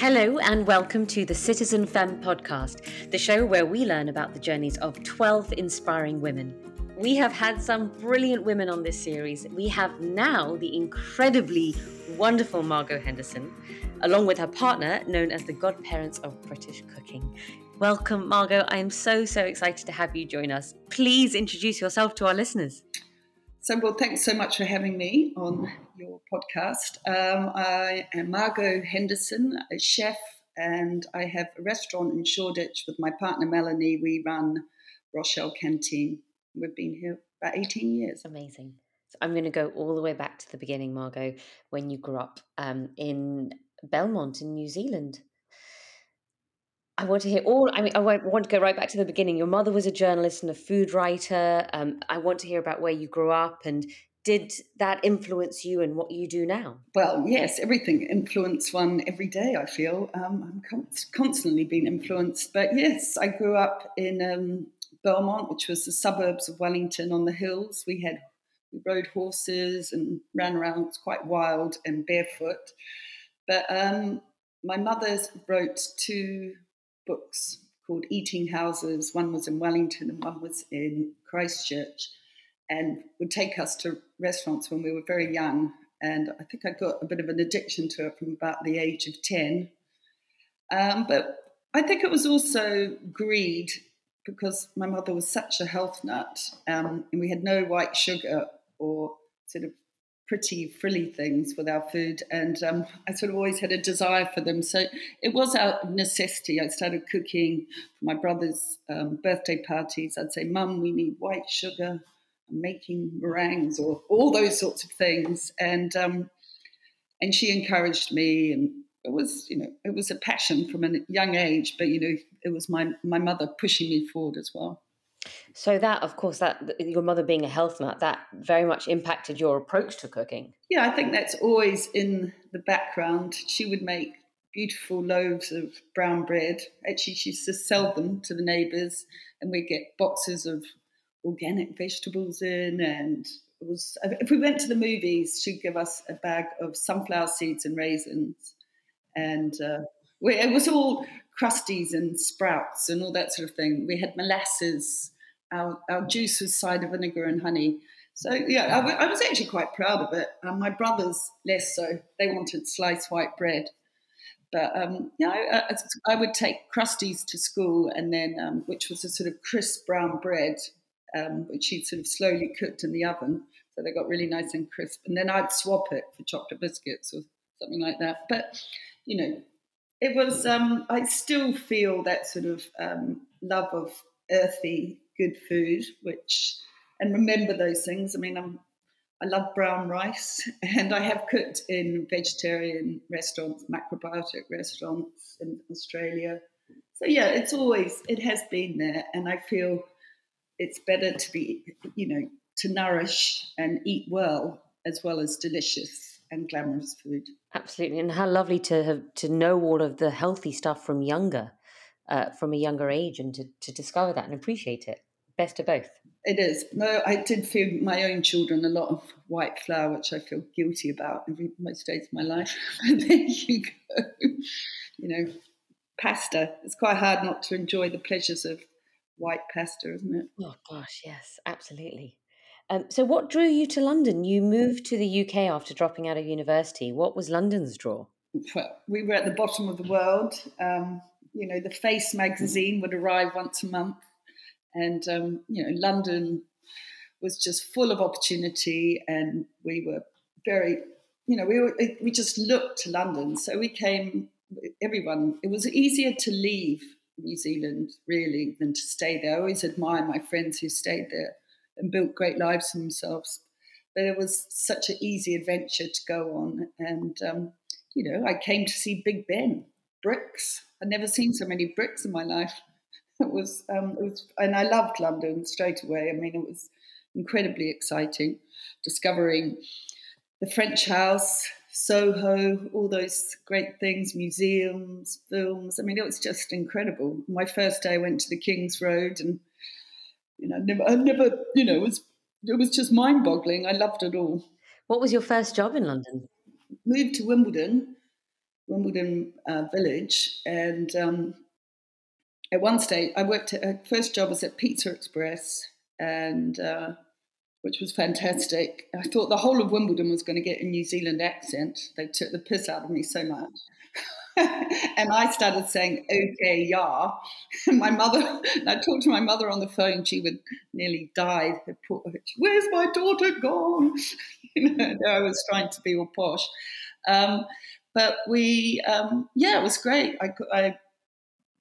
Hello, and welcome to the Citizen Femme podcast, the show where we learn about the journeys of 12 inspiring women. We have had some brilliant women on this series. We have now the incredibly wonderful Margot Henderson, along with her partner, known as the godparents of British cooking. Welcome, Margot. I am so, so excited to have you join us. Please introduce yourself to our listeners. So, well, thanks so much for having me on your podcast. Um, I am Margot Henderson, a chef, and I have a restaurant in Shoreditch with my partner Melanie. We run Rochelle Canteen. We've been here about 18 years. Amazing. So I'm going to go all the way back to the beginning, Margot, when you grew up um, in Belmont in New Zealand. I want to hear all. I mean, I want to go right back to the beginning. Your mother was a journalist and a food writer. Um, I want to hear about where you grew up and did that influence you and what you do now? Well, yes, everything influenced one every day. I feel um, I'm con- constantly being influenced. But yes, I grew up in um, Belmont, which was the suburbs of Wellington on the hills. We had we rode horses and ran around. Quite wild and barefoot. But um, my mother wrote two books called Eating Houses. One was in Wellington and one was in Christchurch, and would take us to restaurants when we were very young. And I think I got a bit of an addiction to it from about the age of 10. Um, but I think it was also greed because my mother was such a health nut um, and we had no white sugar or sort of pretty frilly things with our food, and um, I sort of always had a desire for them. So it was out of necessity. I started cooking for my brother's um, birthday parties. I'd say, "Mum, we need white sugar." Making meringues or all those sorts of things, and um, and she encouraged me, and it was you know it was a passion from a young age. But you know it was my my mother pushing me forward as well. So that, of course, that your mother being a health nut, that very much impacted your approach to cooking. Yeah, I think that's always in the background. She would make beautiful loaves of brown bread. Actually, she used to sell them to the neighbours, and we'd get boxes of organic vegetables in. And it was if we went to the movies, she'd give us a bag of sunflower seeds and raisins, and uh, we, it was all crusties and sprouts and all that sort of thing. We had molasses. Our, our juice was cider vinegar and honey. So yeah, I, w- I was actually quite proud of it. Um, my brothers less so. They wanted sliced white bread. But um, yeah, I, I, would take crusties to school, and then um, which was a sort of crisp brown bread, um, which she'd sort of slowly cooked in the oven, so they got really nice and crisp. And then I'd swap it for chocolate biscuits or something like that. But you know, it was. Um, I still feel that sort of um, love of earthy, good food, which and remember those things. I mean, I'm, I love brown rice, and I have cooked in vegetarian restaurants, macrobiotic restaurants in Australia. So yeah, it's always it has been there, and I feel it's better to be, you know, to nourish and eat well as well as delicious and glamorous food. Absolutely, and how lovely to have to know all of the healthy stuff from younger, uh, from a younger age, and to, to discover that and appreciate it. Best of both. It is. No, I did feed my own children a lot of white flour, which I feel guilty about every most days of my life. but there you go. You know, pasta. It's quite hard not to enjoy the pleasures of white pasta, isn't it? Oh gosh, yes, absolutely. Um, so, what drew you to London? You moved to the UK after dropping out of university. What was London's draw? Well, we were at the bottom of the world. Um, you know, the Face magazine would arrive once a month, and um, you know, London was just full of opportunity, and we were very, you know, we were we just looked to London. So we came. Everyone. It was easier to leave New Zealand really than to stay there. I always admire my friends who stayed there and built great lives for themselves. But it was such an easy adventure to go on. And, um, you know, I came to see Big Ben, bricks. I'd never seen so many bricks in my life. It was, um, it was, and I loved London straight away. I mean, it was incredibly exciting discovering the French house, Soho, all those great things, museums, films. I mean, it was just incredible. My first day, I went to the King's Road and you know, never, I never, you know, it was it was just mind boggling. I loved it all. What was your first job in London? Moved to Wimbledon Wimbledon uh, Village, and um, at one stage, I worked at, her first job was at Pizza Express, and uh, which was fantastic. I thought the whole of Wimbledon was going to get a New Zealand accent. They took the piss out of me so much. and I started saying, okay, yeah. my mother, I talked to my mother on the phone, she would nearly died. Where's my daughter gone? you know, I was trying to be all posh. Um, but we, um, yeah, it was great. I, I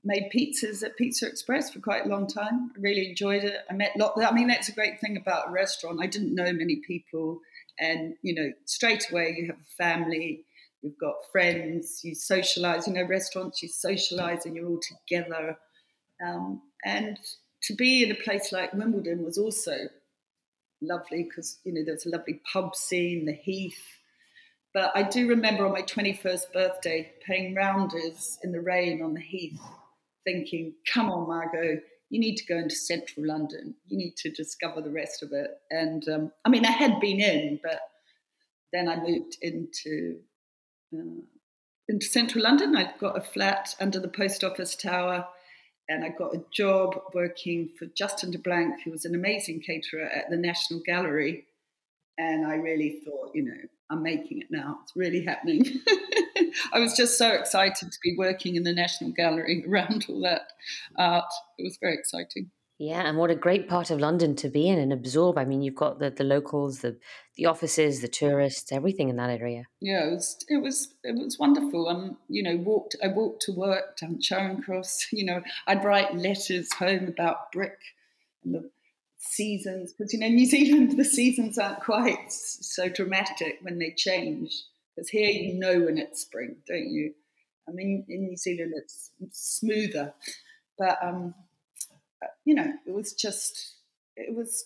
made pizzas at Pizza Express for quite a long time. I really enjoyed it. I met lot. I mean, that's a great thing about a restaurant. I didn't know many people, and you know, straight away you have a family. You've got friends. You socialize. You know, restaurants. You socialize, and you're all together. Um, and to be in a place like Wimbledon was also lovely because you know there's a lovely pub scene, the Heath. But I do remember on my 21st birthday paying rounders in the rain on the Heath thinking, come on, Margot, you need to go into central London. You need to discover the rest of it. And um, I mean, I had been in, but then I moved into uh, into central London. I got a flat under the post office tower, and I got a job working for Justin de Blank, who was an amazing caterer at the National Gallery. And I really thought, you know, I'm making it now. It's really happening. I was just so excited to be working in the National Gallery around all that art. It was very exciting. Yeah, and what a great part of London to be in and absorb. I mean, you've got the, the locals, the the offices, the tourists, everything in that area. Yeah, it was it was it was wonderful. Um, you know, walked I walked to work down Charing Cross. You know, I'd write letters home about brick and the seasons because you know New Zealand the seasons aren't quite so dramatic when they change. Because here you know when it's spring, don't you? I mean, in New Zealand it's smoother, but um, you know, it was just it was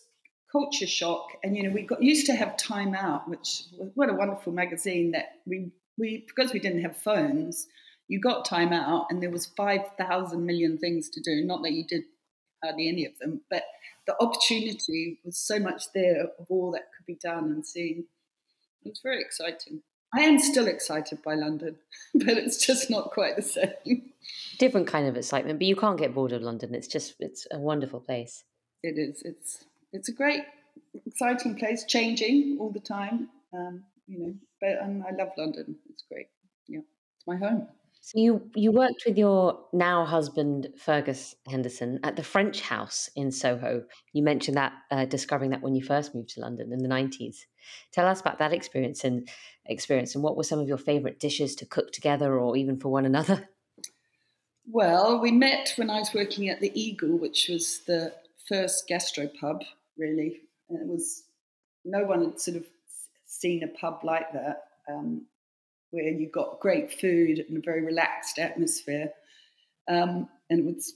culture shock. And you know, we got used to have Time Out, which was what a wonderful magazine that we we because we didn't have phones, you got Time Out, and there was five thousand million things to do. Not that you did hardly any of them, but the opportunity was so much there of all that could be done and seen. It was very exciting. I am still excited by London, but it's just not quite the same. Different kind of excitement, but you can't get bored of London. It's just it's a wonderful place. It is. It's it's a great, exciting place, changing all the time. Um, you know, but um, I love London. It's great. Yeah, it's my home. So you you worked with your now husband Fergus Henderson at the French House in Soho. You mentioned that uh, discovering that when you first moved to London in the nineties. Tell us about that experience and experience, and what were some of your favourite dishes to cook together, or even for one another. Well, we met when I was working at the Eagle, which was the first gastropub, really. And it was no one had sort of seen a pub like that. Um, where you got great food and a very relaxed atmosphere. Um, and it was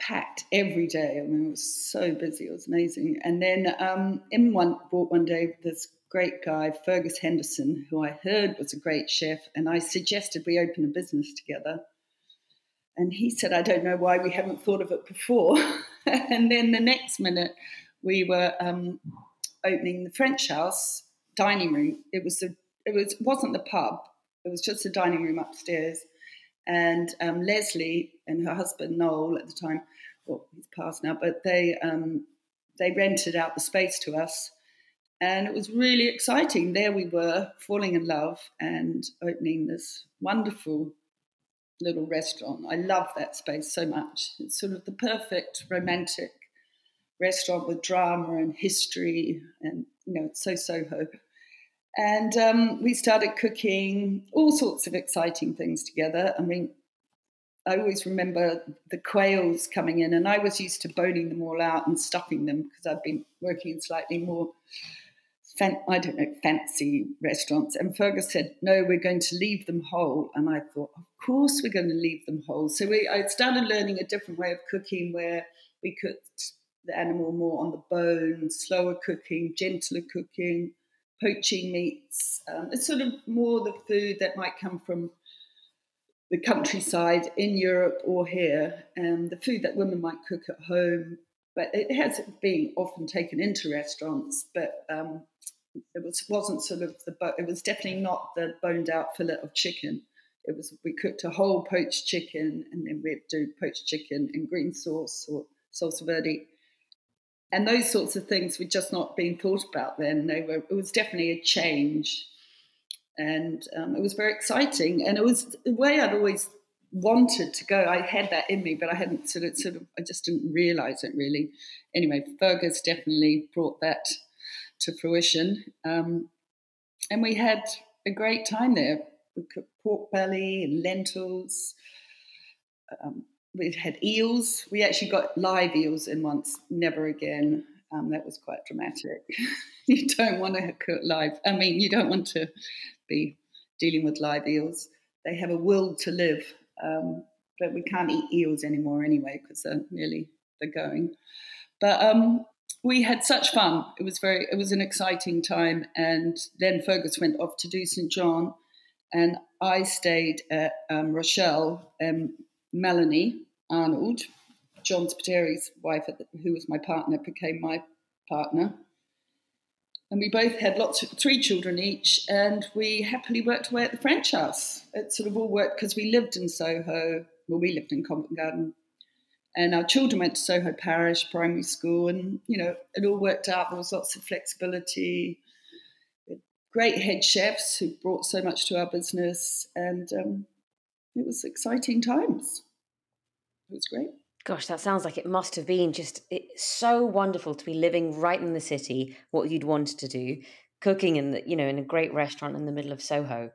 packed every day. I mean, it was so busy. It was amazing. And then um, in one brought one day this great guy, Fergus Henderson, who I heard was a great chef, and I suggested we open a business together. And he said, I don't know why we haven't thought of it before. and then the next minute, we were um, opening the French House dining room. It was a it was wasn't the pub. It was just a dining room upstairs. And um, Leslie and her husband Noel at the time, well, he's passed now, but they um, they rented out the space to us, and it was really exciting. There we were, falling in love and opening this wonderful little restaurant. I love that space so much. It's sort of the perfect romantic restaurant with drama and history, and you know, it's so Soho. And um, we started cooking all sorts of exciting things together. I mean, I always remember the quails coming in, and I was used to boning them all out and stuffing them because I'd been working in slightly more, fan- I don't know, fancy restaurants. And Fergus said, "No, we're going to leave them whole." And I thought, "Of course, we're going to leave them whole." So we, I started learning a different way of cooking, where we cooked the animal more on the bone, slower cooking, gentler cooking poaching meats. Um, it's sort of more the food that might come from the countryside in Europe or here, and the food that women might cook at home. But it has been often taken into restaurants, but um, it was, wasn't sort of the, it was definitely not the boned out fillet of chicken. it was we cooked a whole poached chicken, and then we'd do poached chicken in green sauce or salsa verde. And those sorts of things were just not being thought about then. They were. It was definitely a change, and um, it was very exciting. And it was the way I'd always wanted to go. I had that in me, but I hadn't sort of, sort of I just didn't realize it really. Anyway, Fergus definitely brought that to fruition. Um, and we had a great time there. We cooked pork belly and lentils. Um, we had eels. We actually got live eels in once, never again. Um, that was quite dramatic. you don't want to cook live. I mean, you don't want to be dealing with live eels. They have a will to live, um, but we can't eat eels anymore anyway because they're nearly they're going. But um, we had such fun. It was very it was an exciting time. And then Fergus went off to do St John, and I stayed at um, Rochelle. and Melanie Arnold, John Spiteri's wife, the, who was my partner, became my partner and we both had lots of three children each, and we happily worked away at the French house. It sort of all worked because we lived in Soho. Well, we lived in Covent Garden, and our children went to Soho Parish Primary School, and you know it all worked out. There was lots of flexibility. Great head chefs who brought so much to our business, and um, it was exciting times. It was great. Gosh, that sounds like it must have been just so wonderful to be living right in the city, what you'd wanted to do, cooking in the, you know in a great restaurant in the middle of Soho.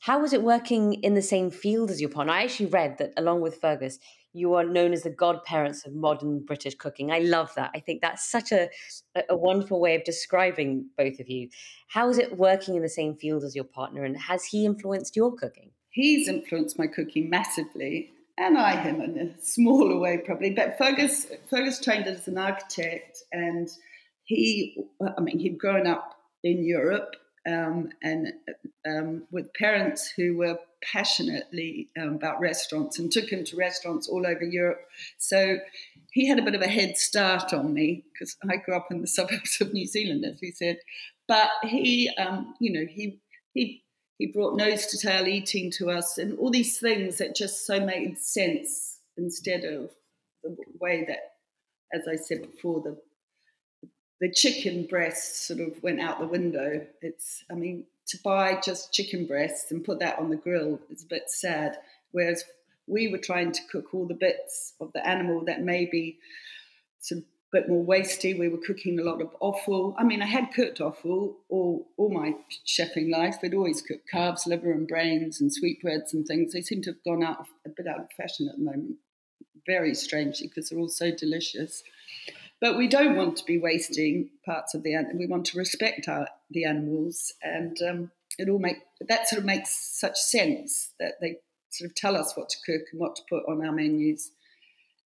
How was it working in the same field as your partner? I actually read that along with Fergus, you are known as the godparents of modern British cooking. I love that. I think that's such a a wonderful way of describing both of you. How is it working in the same field as your partner, and has he influenced your cooking? He's influenced my cooking massively and I him in a smaller way probably. But Fergus Fergus trained as an architect, and he, I mean, he'd grown up in Europe um, and um, with parents who were passionately um, about restaurants and took him to restaurants all over Europe. So he had a bit of a head start on me because I grew up in the suburbs of New Zealand, as we said. But he, um, you know, he he he brought nose to tail eating to us and all these things that just so made sense instead of the way that, as I said before, the the chicken breast sort of went out the window. It's, I mean, to buy just chicken breasts and put that on the grill is a bit sad. Whereas we were trying to cook all the bits of the animal that maybe of bit more wasty. We were cooking a lot of offal. I mean, I had cooked offal all, all my chefing life. I'd always cooked calves, liver, and brains, and sweetbreads and things. They seem to have gone out a bit out of fashion at the moment, very strangely, because they're all so delicious. But we don't want to be wasting parts of the animal. We want to respect our, the animals, and um, it all make that sort of makes such sense that they sort of tell us what to cook and what to put on our menus.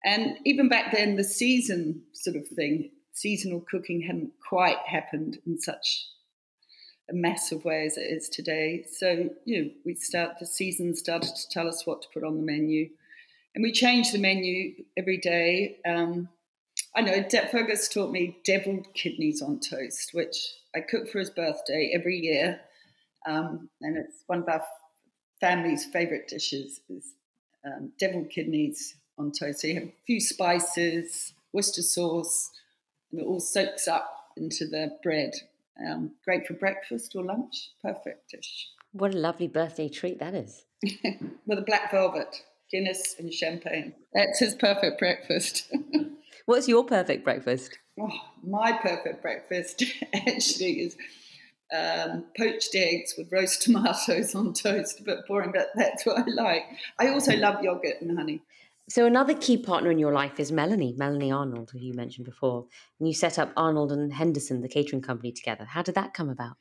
And even back then, the season sort of thing, seasonal cooking hadn't quite happened in such a massive way as it is today. So, you know, we start the season started to tell us what to put on the menu. And we changed the menu every day. Um, I know Fergus taught me deviled kidneys on toast, which I cook for his birthday every year. Um, and it's one of our family's favourite dishes is um, deviled kidneys on toast. So you have a few spices, Worcester sauce, and it all soaks up into the bread. Um, great for breakfast or lunch. Perfect dish. What a lovely birthday treat that is. With a black velvet, Guinness and champagne. That's his perfect breakfast. What's your perfect breakfast? Oh, my perfect breakfast actually is um, poached eggs with roast tomatoes on toast, a bit boring, but that's what I like. I also love yogurt and honey. So another key partner in your life is Melanie, Melanie Arnold, who you mentioned before, and you set up Arnold and Henderson, the catering company, together. How did that come about?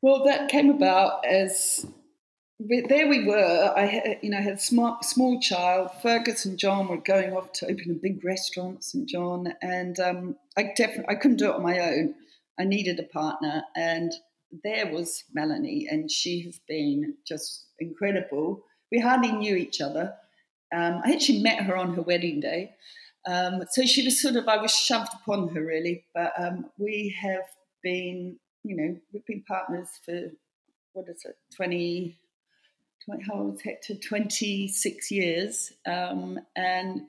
Well, that came about as there we were. I had, you know had a small, small child. Fergus and John were going off to open a big restaurant, St John, and um, I definitely I couldn't do it on my own. I needed a partner, and there was Melanie, and she has been just incredible. We hardly knew each other um, I actually met her on her wedding day. Um, so she was sort of, I was shoved upon her really, but um, we have been, you know, we've been partners for, what is it, 20, how old was Hector? 26 years. Um, and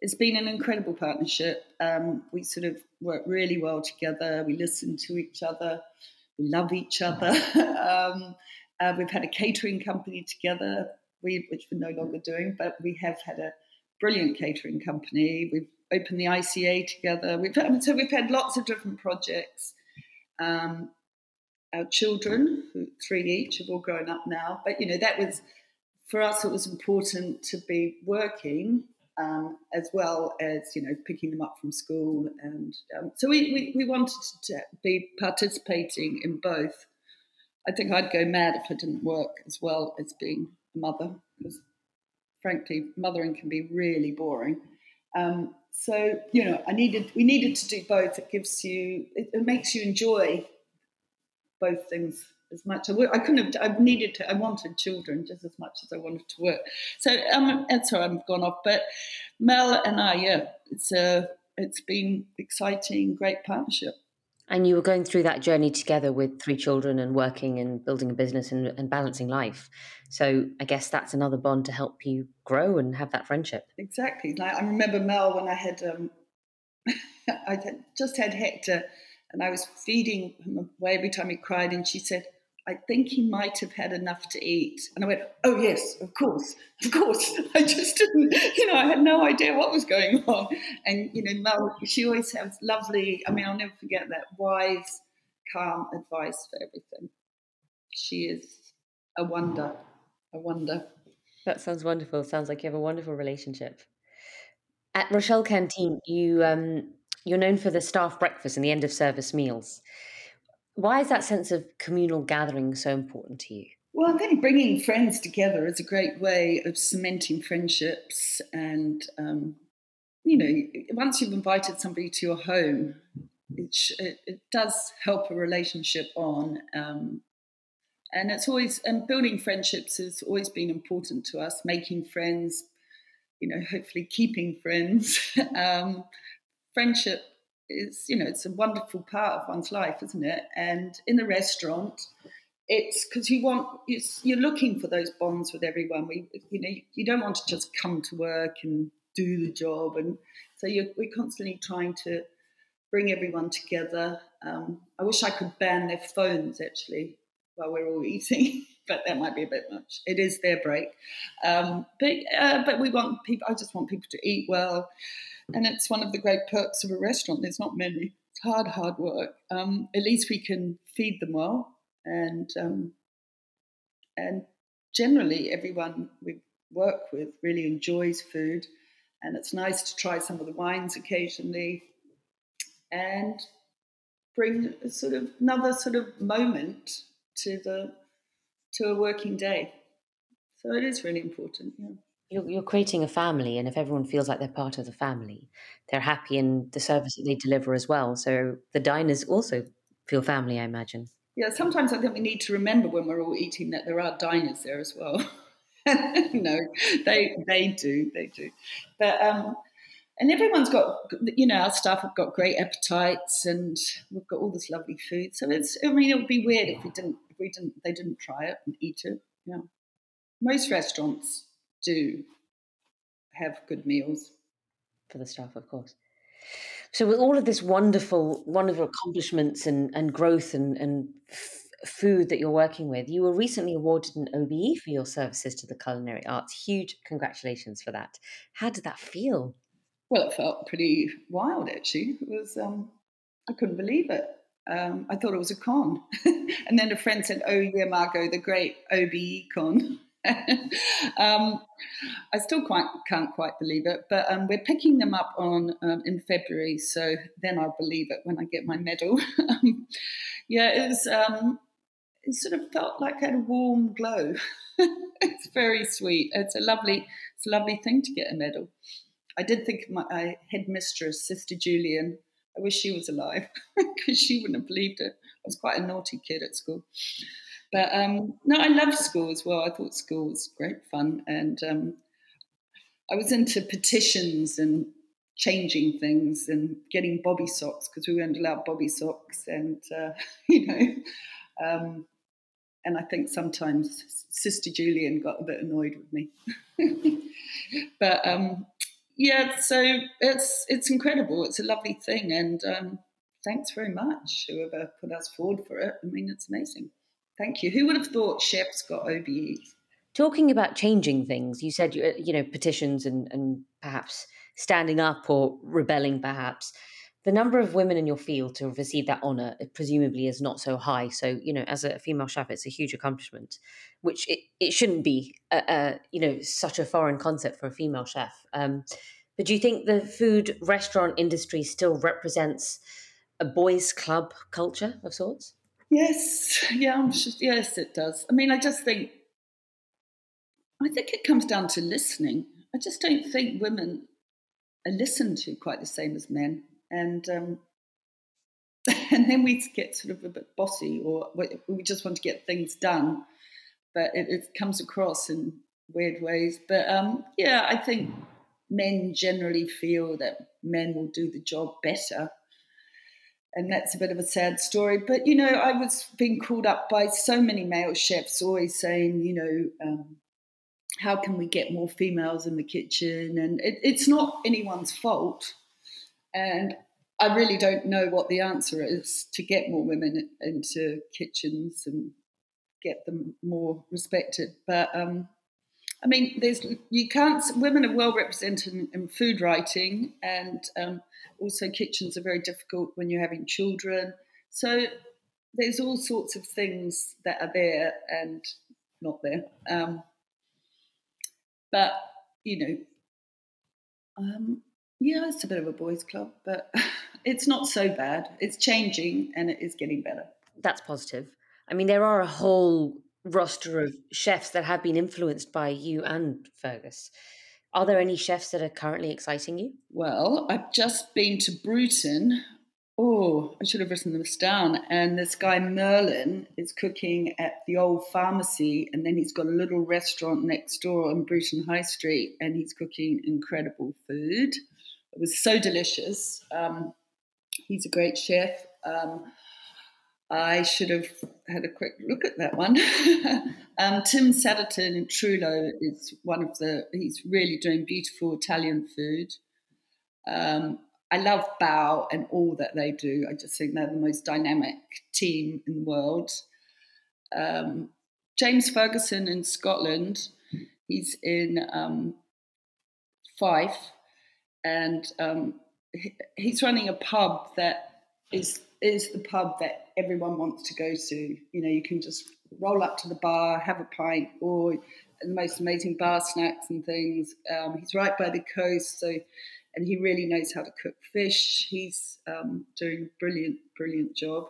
it's been an incredible partnership. Um, we sort of work really well together. We listen to each other. We love each other. um, uh, we've had a catering company together, we, which we're no longer doing, but we have had a brilliant catering company. We've opened the ICA together. We've so we've had lots of different projects. Um, our children, three each, have all grown up now. But you know, that was for us. It was important to be working um, as well as you know picking them up from school, and um, so we, we, we wanted to be participating in both. I think I'd go mad if I didn't work as well as being mother, because frankly, mothering can be really boring. Um, so you know, I needed we needed to do both. It gives you it, it makes you enjoy both things as much. I, I couldn't have. I needed to. I wanted children just as much as I wanted to work. So um, and so I've gone off. But Mel and I, yeah, it's a. It's been exciting, great partnership. And you were going through that journey together with three children and working and building a business and, and balancing life. So I guess that's another bond to help you grow and have that friendship. Exactly. Like I remember Mel when I had um, I had just had Hector and I was feeding him away every time he cried, and she said, I think he might have had enough to eat. And I went, Oh, yes, of course, of course. I just didn't, you know, I had no idea what was going on. And, you know, Mel, she always has lovely, I mean, I'll never forget that wise, calm advice for everything. She is a wonder, a wonder. That sounds wonderful. Sounds like you have a wonderful relationship. At Rochelle Canteen, you um, you're known for the staff breakfast and the end of service meals. Why is that sense of communal gathering so important to you? Well, I think bringing friends together is a great way of cementing friendships. And, um, you know, once you've invited somebody to your home, it, it, it does help a relationship on. Um, and it's always, and building friendships has always been important to us, making friends, you know, hopefully keeping friends. um, friendship is, you know, it's a wonderful part of one's life, isn't it? And in the restaurant, it's because you want you're looking for those bonds with everyone. We, you know, you don't want to just come to work and do the job, and so we're constantly trying to bring everyone together. Um, I wish I could ban their phones actually while we're all eating, but that might be a bit much. It is their break, um, but uh, but we want people. I just want people to eat well. And it's one of the great perks of a restaurant. There's not many. It's hard, hard work. Um, at least we can feed them well, and um, and generally everyone we work with really enjoys food, and it's nice to try some of the wines occasionally, and bring sort of another sort of moment to the to a working day. So it is really important. Yeah you're, you're creating a family, and if everyone feels like they're part of the family, they're happy in the service that they deliver as well. So the diners also feel family, I imagine. Yeah, sometimes I think we need to remember when we're all eating that there are diners there as well. no, they they do, they do. But um, and everyone's got you know our staff have got great appetites and we've got all this lovely food. So it's I mean it would be weird if we didn't if we didn't they didn't try it and eat it. Yeah, most restaurants do have good meals. For the staff, of course. So, with all of this wonderful, wonderful accomplishments and, and growth and, and food that you're working with, you were recently awarded an OBE for your services to the culinary arts. Huge congratulations for that. How did that feel? Well, it felt pretty wild, actually. It was, um, I couldn't believe it. Um, I thought it was a con. and then a friend said, Oh, yeah, Margot, the great OBE con. um, I still quite can't quite believe it, but um, we're picking them up on um, in February, so then I'll believe it when I get my medal. Yeah, it was. Um, it sort of felt like I had a warm glow. it's very sweet. It's a lovely, it's a lovely thing to get a medal. I did think of my headmistress, Sister Julian. I wish she was alive because she wouldn't have believed it. I was quite a naughty kid at school. But um, no, I loved school as well. I thought school was great fun, and um, I was into petitions and changing things and getting bobby socks because we weren't allowed bobby socks, and uh, you know, um, and I think sometimes Sister Julian got a bit annoyed with me. but um, yeah, so it's it's incredible. It's a lovely thing, and um, thanks very much whoever put us forward for it. I mean, it's amazing. Thank you. Who would have thought chefs got OBEs? Talking about changing things, you said you know petitions and and perhaps standing up or rebelling, perhaps the number of women in your field to have received that honor eh, presumably is not so high. So, you know, as a female chef, it's a huge accomplishment, which it, it shouldn't be, a, a, you know, such a foreign concept for a female chef. Um, but do you think the food restaurant industry still represents a boys' club culture of sorts? Yes, yeah, just, yes, it does. I mean, I just think, I think it comes down to listening. I just don't think women are listened to quite the same as men and um, and then we get sort of a bit bossy, or we just want to get things done, but it, it comes across in weird ways. But um, yeah, I think men generally feel that men will do the job better. And that's a bit of a sad story. But, you know, I was being called up by so many male chefs always saying, you know, um, how can we get more females in the kitchen? And it, it's not anyone's fault. And I really don't know what the answer is to get more women into kitchens and get them more respected. But um, I mean, there's you can't. Women are well represented in, in food writing, and um, also kitchens are very difficult when you're having children. So there's all sorts of things that are there and not there. Um, but you know, um, yeah, it's a bit of a boys' club, but it's not so bad. It's changing and it is getting better. That's positive. I mean, there are a whole roster of chefs that have been influenced by you and Fergus. Are there any chefs that are currently exciting you? Well, I've just been to Bruton. Oh, I should have written this down. And this guy Merlin is cooking at the old pharmacy, and then he's got a little restaurant next door on Bruton High Street, and he's cooking incredible food. It was so delicious. Um, he's a great chef. Um, I should have had a quick look at that one. um, Tim Siadatan in Trullo is one of the, he's really doing beautiful Italian food. Um, I love Bao and all that they do. I just think they're the most dynamic team in the world. Um, James Ferguson in Scotland, he's in um, Fife and um, he's running a pub that is is the pub that everyone wants to go to. You know, you can just roll up to the bar, have a pint, or the most amazing bar snacks and things. Um, he's right by the coast, so and he really knows how to cook fish. He's um, doing a brilliant, brilliant job.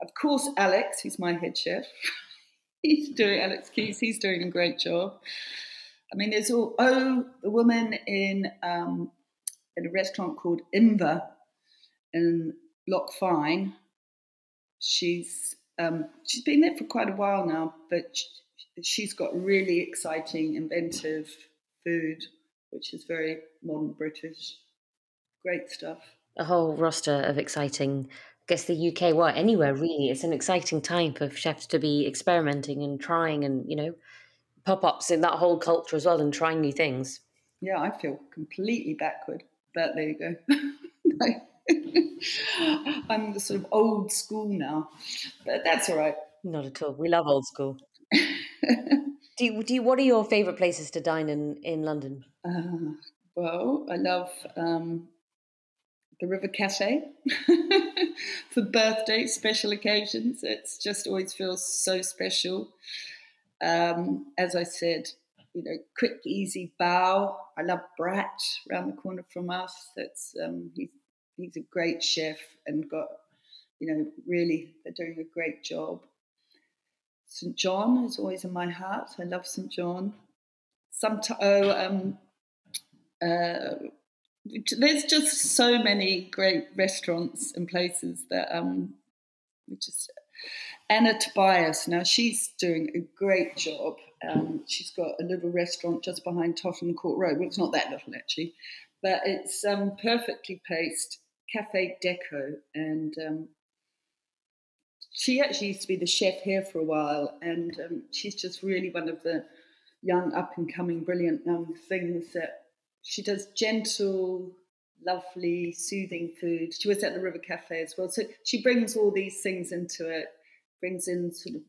Of course, Alex, he's my head chef. he's doing Alex Keys. He's doing a great job. I mean, there's all oh the woman in um, at a restaurant called Inver in Loch Fyne. She's um, she's been there for quite a while now, but she's got really exciting, inventive food, which is very modern British. Great stuff. A whole roster of exciting. I guess the UK, well, anywhere really, it's an exciting time for chefs to be experimenting and trying, and you know, pop ups in that whole culture as well, and trying new things. Yeah, I feel completely backward. But there you go. I'm the sort of old school now, but that's all right. Not at all. We love old school. do you, do you, what are your favourite places to dine in in London? Uh, well, I love um, the River Cafe for birthdays, special occasions. It's just always feels so special. Um, as I said, you know, quick, easy Bao. I love Brat around the corner from us. That's um, he's he's a great chef and got, you know, really they're doing a great job. St John is always in my heart. I love St John. Sometimes, oh, um, uh, there's just so many great restaurants and places that um, we just. Anna Tobias. Now she's doing a great job um, she's got a little restaurant just behind Tottenham Court Road. Well, it's not that little actually, but it's um, perfectly paced cafe deco, and um, she actually used to be the chef here for a while, and um, she's just really one of the young, up and coming, brilliant young things that she does gentle, lovely, soothing food. She was at the River Cafe as well. So she brings all these things into it, brings in sort of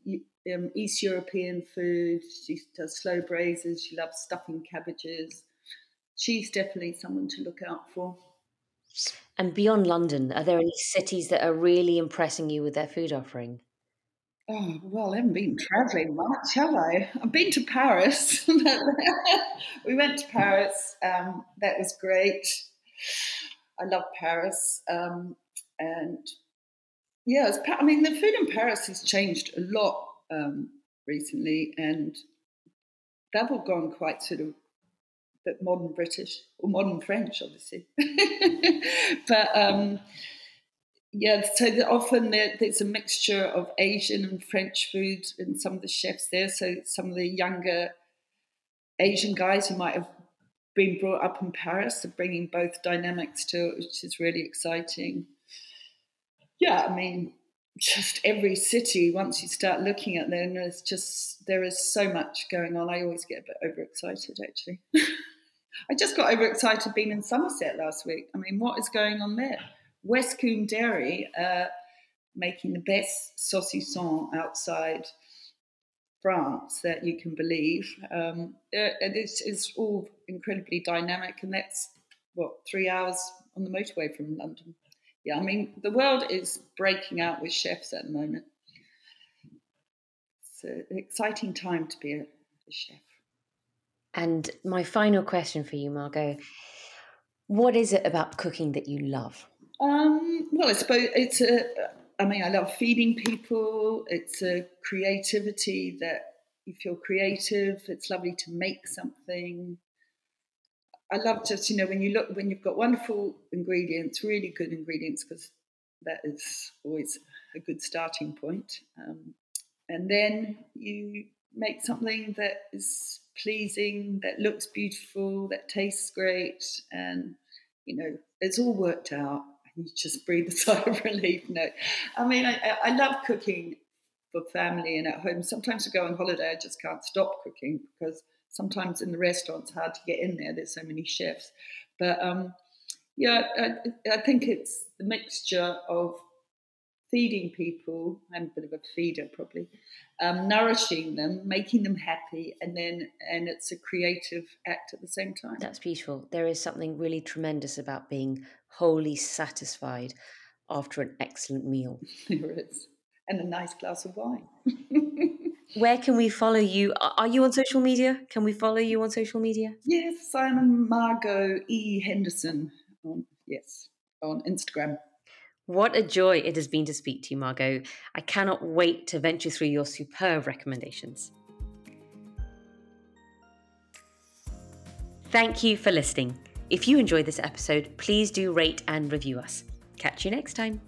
um, East European food. She does slow braises. She loves stuffing cabbages. She's definitely someone to look out for. And beyond London, are there any cities that are really impressing you with their food offering? Oh, well, I haven't been travelling much, have I? I've been to Paris. we went to Paris. Um, that was great. I love Paris. Um, and yeah, I mean, the food in Paris has changed a lot um, recently, and they've all gone quite sort of bit modern British or modern French, obviously. but um, yeah, so often there, there's a mixture of Asian and French food in some of the chefs there. So some of the younger Asian guys who might have been brought up in Paris are bringing both dynamics to it, which is really exciting. Yeah, I mean, just every city, once you start looking at them, there's just, there is so much going on. I always get a bit overexcited, actually. I just got overexcited being in Somerset last week. I mean, what is going on there? Westcombe Dairy uh, making the best saucisson outside France that you can believe. Um, it's, it's all incredibly dynamic, and that's what three hours on the motorway from London. Yeah, I mean, the world is breaking out with chefs at the moment. It's an exciting time to be a, a chef. And my final question for you, Margot what is it about cooking that you love? Um, well, I suppose it's a, I mean, I love feeding people. It's a creativity that you feel creative. It's lovely to make something. I love just, you know, when you look, when you've got wonderful ingredients, really good ingredients, because that is always a good starting point. Um, and then you make something that is pleasing, that looks beautiful, that tastes great, and you know, it's all worked out. And you just breathe a sigh of relief. No, I mean, I, I love cooking for family and at home. Sometimes we go on holiday, I just can't stop cooking because sometimes in the restaurants hard to get in there. There's so many chefs, but um, yeah, I, I think it's the mixture of feeding people. I'm a bit of a feeder, probably. Um, nourishing them, making them happy, and then and it's a creative act at the same time. That's beautiful. There is something really tremendous about being wholly satisfied after an excellent meal. there is, and a nice glass of wine. Where can we follow you? Are you on social media? Can we follow you on social media? Yes, I'm Margot E Henderson. On, yes, on Instagram. What a joy it has been to speak to you, Margot. I cannot wait to venture through your superb recommendations. Thank you for listening. If you enjoyed this episode, please do rate and review us. Catch you next time.